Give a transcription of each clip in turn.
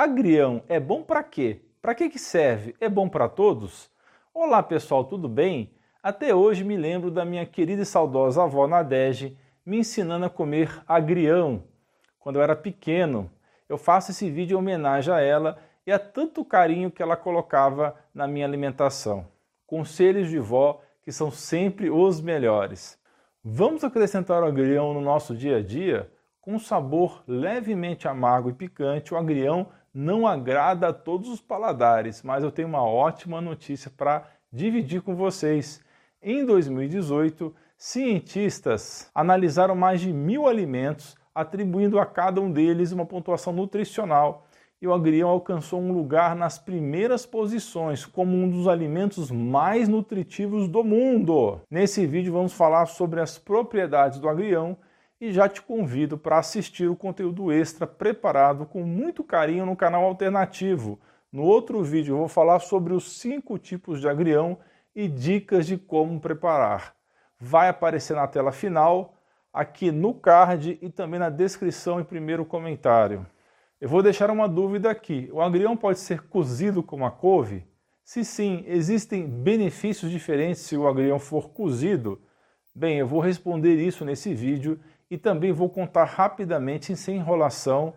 Agrião é bom para quê? Para que, que serve? É bom para todos? Olá pessoal, tudo bem? Até hoje me lembro da minha querida e saudosa avó Nadege me ensinando a comer agrião quando eu era pequeno. Eu faço esse vídeo em homenagem a ela e a tanto carinho que ela colocava na minha alimentação. Conselhos de vó que são sempre os melhores. Vamos acrescentar o agrião no nosso dia a dia? Com um sabor levemente amargo e picante, o agrião não agrada a todos os paladares, mas eu tenho uma ótima notícia para dividir com vocês. Em 2018, cientistas analisaram mais de mil alimentos, atribuindo a cada um deles uma pontuação nutricional. E o agrião alcançou um lugar nas primeiras posições como um dos alimentos mais nutritivos do mundo. Nesse vídeo vamos falar sobre as propriedades do agrião e já te convido para assistir o conteúdo extra preparado com muito carinho no canal alternativo. No outro vídeo eu vou falar sobre os cinco tipos de agrião e dicas de como preparar. Vai aparecer na tela final, aqui no card e também na descrição e primeiro comentário. Eu vou deixar uma dúvida aqui. O agrião pode ser cozido como a couve? Se sim, existem benefícios diferentes se o agrião for cozido? Bem, eu vou responder isso nesse vídeo e também vou contar rapidamente, sem enrolação,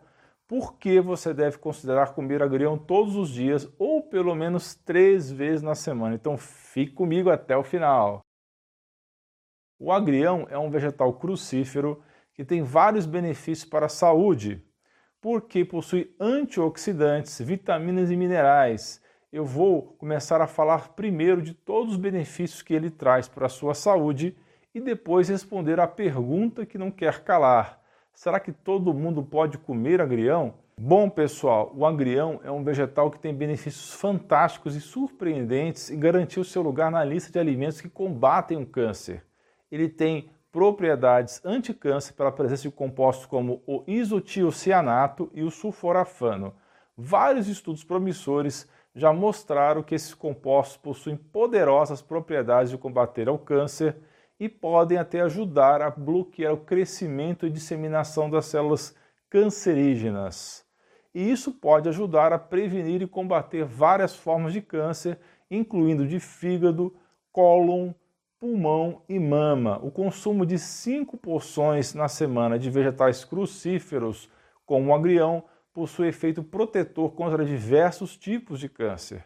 por que você deve considerar comer agrião todos os dias ou pelo menos três vezes na semana. Então fique comigo até o final. O agrião é um vegetal crucífero que tem vários benefícios para a saúde, porque possui antioxidantes, vitaminas e minerais. Eu vou começar a falar primeiro de todos os benefícios que ele traz para a sua saúde e depois responder à pergunta que não quer calar: será que todo mundo pode comer agrião? Bom, pessoal, o agrião é um vegetal que tem benefícios fantásticos e surpreendentes e garantiu seu lugar na lista de alimentos que combatem o câncer. Ele tem propriedades anticâncer pela presença de compostos como o isotiocianato e o sulforafano. Vários estudos promissores já mostraram que esses compostos possuem poderosas propriedades de combater o câncer e podem até ajudar a bloquear o crescimento e disseminação das células cancerígenas. E isso pode ajudar a prevenir e combater várias formas de câncer, incluindo de fígado, cólon, pulmão e mama. O consumo de 5 porções na semana de vegetais crucíferos, como o agrião, possui efeito protetor contra diversos tipos de câncer.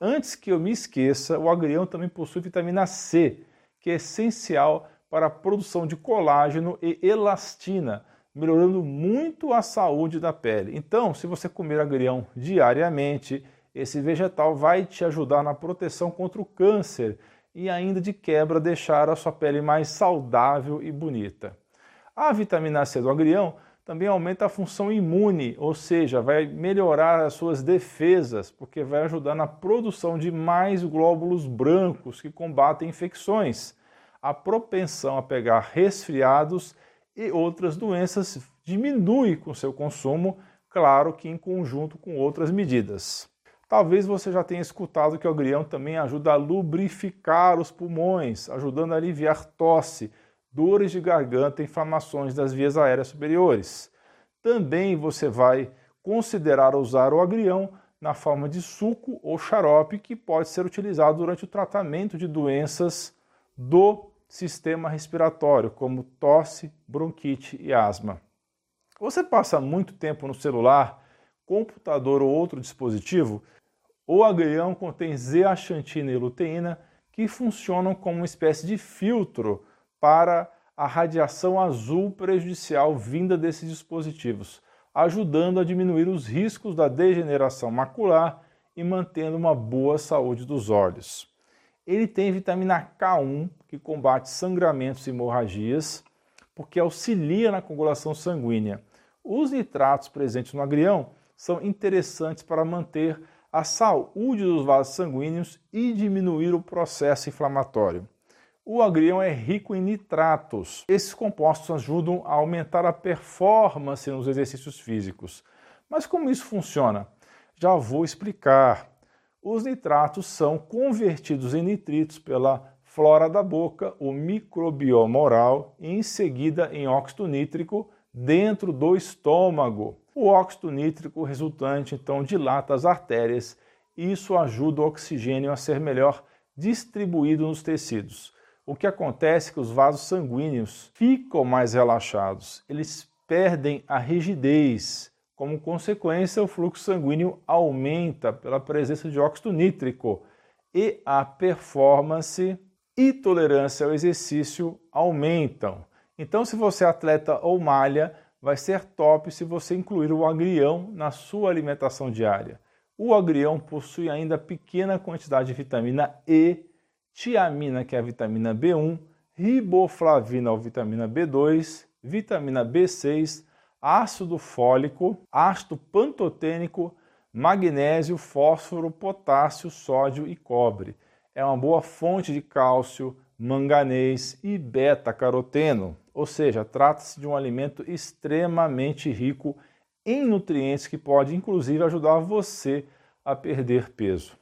Antes que eu me esqueça, o agrião também possui vitamina C, que é essencial para a produção de colágeno e elastina, melhorando muito a saúde da pele. Então, se você comer agrião diariamente, esse vegetal vai te ajudar na proteção contra o câncer e ainda de quebra deixar a sua pele mais saudável e bonita. A vitamina C do agrião também aumenta a função imune, ou seja, vai melhorar as suas defesas, porque vai ajudar na produção de mais glóbulos brancos que combatem infecções. A propensão a pegar resfriados e outras doenças diminui com seu consumo, claro que em conjunto com outras medidas. Talvez você já tenha escutado que o agrião também ajuda a lubrificar os pulmões, ajudando a aliviar tosse, dores de garganta inflamações das vias aéreas superiores. Também você vai considerar usar o agrião na forma de suco ou xarope que pode ser utilizado durante o tratamento de doenças do sistema respiratório, como tosse, bronquite e asma. Você passa muito tempo no celular, computador ou outro dispositivo? O agrião contém zeaxantina e luteína que funcionam como uma espécie de filtro para a radiação azul prejudicial vinda desses dispositivos, ajudando a diminuir os riscos da degeneração macular e mantendo uma boa saúde dos olhos. Ele tem vitamina K1, que combate sangramentos e hemorragias, porque auxilia na coagulação sanguínea. Os nitratos presentes no agrião são interessantes para manter a saúde dos vasos sanguíneos e diminuir o processo inflamatório. O agrião é rico em nitratos. Esses compostos ajudam a aumentar a performance nos exercícios físicos. Mas como isso funciona? Já vou explicar. Os nitratos são convertidos em nitritos pela flora da boca, o microbioma oral e em seguida em óxido nítrico dentro do estômago. O óxido nítrico resultante então dilata as artérias isso ajuda o oxigênio a ser melhor distribuído nos tecidos. O que acontece é que os vasos sanguíneos ficam mais relaxados, eles perdem a rigidez. Como consequência, o fluxo sanguíneo aumenta pela presença de óxido nítrico e a performance e tolerância ao exercício aumentam. Então, se você é atleta ou malha, vai ser top se você incluir o agrião na sua alimentação diária. O agrião possui ainda pequena quantidade de vitamina E, tiamina, que é a vitamina B1, riboflavina ou vitamina B2, vitamina B6, ácido fólico, ácido pantotênico, magnésio, fósforo, potássio, sódio e cobre. É uma boa fonte de cálcio, manganês e beta-caroteno, ou seja, trata-se de um alimento extremamente rico em nutrientes que pode inclusive ajudar você a perder peso.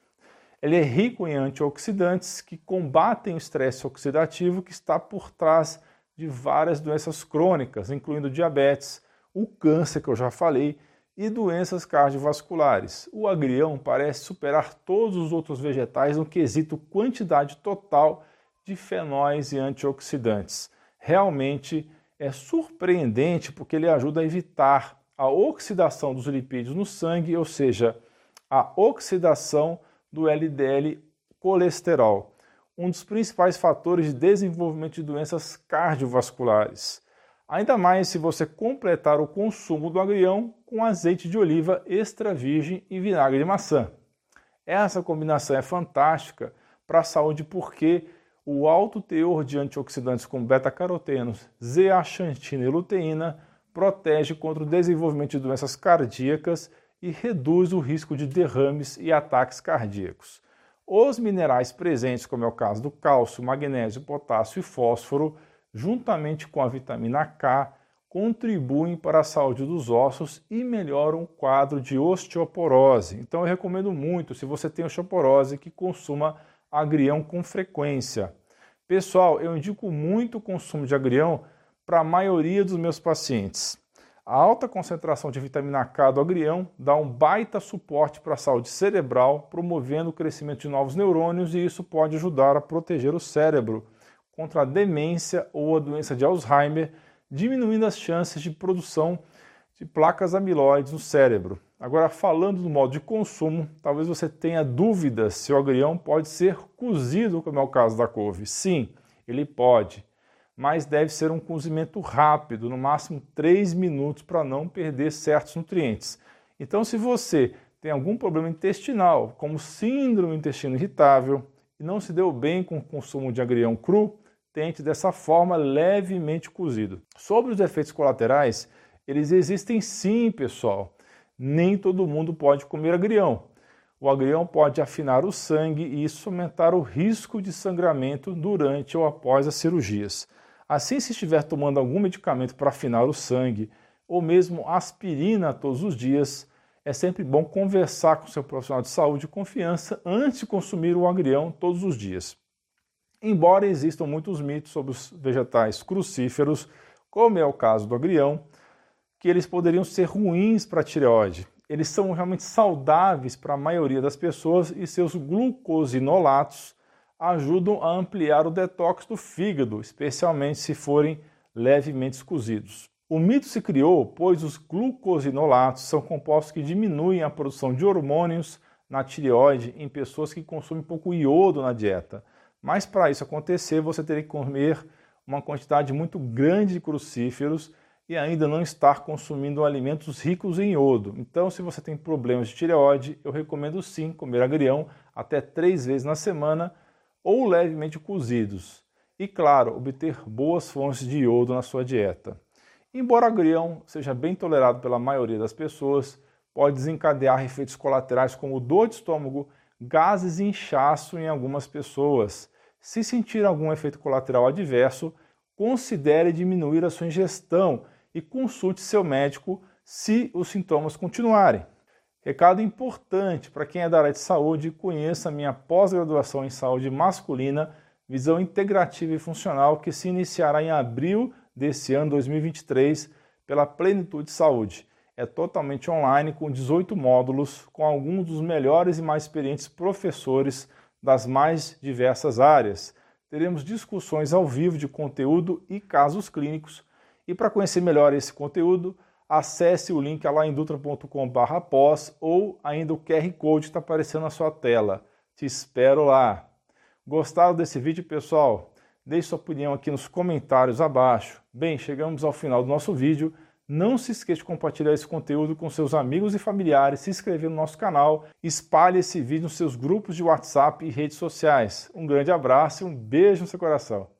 Ele é rico em antioxidantes que combatem o estresse oxidativo que está por trás de várias doenças crônicas, incluindo diabetes, o câncer que eu já falei e doenças cardiovasculares. O agrião parece superar todos os outros vegetais no quesito quantidade total de fenóis e antioxidantes. Realmente é surpreendente porque ele ajuda a evitar a oxidação dos lipídios no sangue, ou seja, a oxidação do LDL colesterol, um dos principais fatores de desenvolvimento de doenças cardiovasculares. Ainda mais se você completar o consumo do agrião com azeite de oliva extra virgem e vinagre de maçã. Essa combinação é fantástica para a saúde porque o alto teor de antioxidantes como beta-carotenos, zeaxantina e luteína protege contra o desenvolvimento de doenças cardíacas e reduz o risco de derrames e ataques cardíacos. Os minerais presentes, como é o caso do cálcio, magnésio, potássio e fósforo, juntamente com a vitamina K, contribuem para a saúde dos ossos e melhoram o quadro de osteoporose. Então eu recomendo muito, se você tem osteoporose, que consuma agrião com frequência. Pessoal, eu indico muito o consumo de agrião para a maioria dos meus pacientes. A alta concentração de vitamina K do agrião dá um baita suporte para a saúde cerebral, promovendo o crescimento de novos neurônios e isso pode ajudar a proteger o cérebro contra a demência ou a doença de Alzheimer, diminuindo as chances de produção de placas amiloides no cérebro. Agora, falando do modo de consumo, talvez você tenha dúvidas se o agrião pode ser cozido, como é o caso da couve. Sim, ele pode, mas deve ser um cozimento rápido, no máximo 3 minutos, para não perder certos nutrientes. Então, se você tem algum problema intestinal, como síndrome intestino irritável, e não se deu bem com o consumo de agrião cru, tente dessa forma levemente cozido. Sobre os efeitos colaterais, eles existem sim, pessoal. Nem todo mundo pode comer agrião. O agrião pode afinar o sangue e isso aumentar o risco de sangramento durante ou após as cirurgias. Assim, se estiver tomando algum medicamento para afinar o sangue ou mesmo aspirina todos os dias, é sempre bom conversar com seu profissional de saúde de confiança antes de consumir o agrião todos os dias. Embora existam muitos mitos sobre os vegetais crucíferos, como é o caso do agrião, que eles poderiam ser ruins para a tireoide. Eles são realmente saudáveis para a maioria das pessoas e seus glucosinolatos ajudam a ampliar o detox do fígado, especialmente se forem levemente cozidos. O mito se criou pois os glucosinolatos são compostos que diminuem a produção de hormônios na tireoide em pessoas que consomem pouco iodo na dieta. Mas para isso acontecer, você teria que comer uma quantidade muito grande de crucíferos e ainda não estar consumindo alimentos ricos em iodo. Então, se você tem problemas de tireoide, eu recomendo sim comer agrião até três vezes na semana ou levemente cozidos. E, claro, obter boas fontes de iodo na sua dieta. Embora o agrião seja bem tolerado pela maioria das pessoas, pode desencadear efeitos colaterais como dor de estômago, gases e inchaço em algumas pessoas. Se sentir algum efeito colateral adverso, considere diminuir a sua ingestão e consulte seu médico se os sintomas continuarem. Recado importante para quem é da área de saúde, conheça minha pós-graduação em saúde masculina, visão integrativa e funcional, que se iniciará em abril desse ano 2023 pela Plenitude Saúde. É totalmente online, com 18 módulos, com alguns dos melhores e mais experientes professores das mais diversas áreas. Teremos discussões ao vivo de conteúdo e casos clínicos. E para conhecer melhor esse conteúdo, acesse o link lá em dutra.com.br pós ou ainda o QR Code está aparecendo na sua tela. Te espero lá. Gostaram desse vídeo, pessoal? Deixe sua opinião aqui nos comentários abaixo. Bem, chegamos ao final do nosso vídeo. Não se esqueça de compartilhar esse conteúdo com seus amigos e familiares, se inscrever no nosso canal, espalhe esse vídeo nos seus grupos de WhatsApp e redes sociais. Um grande abraço e um beijo no seu coração.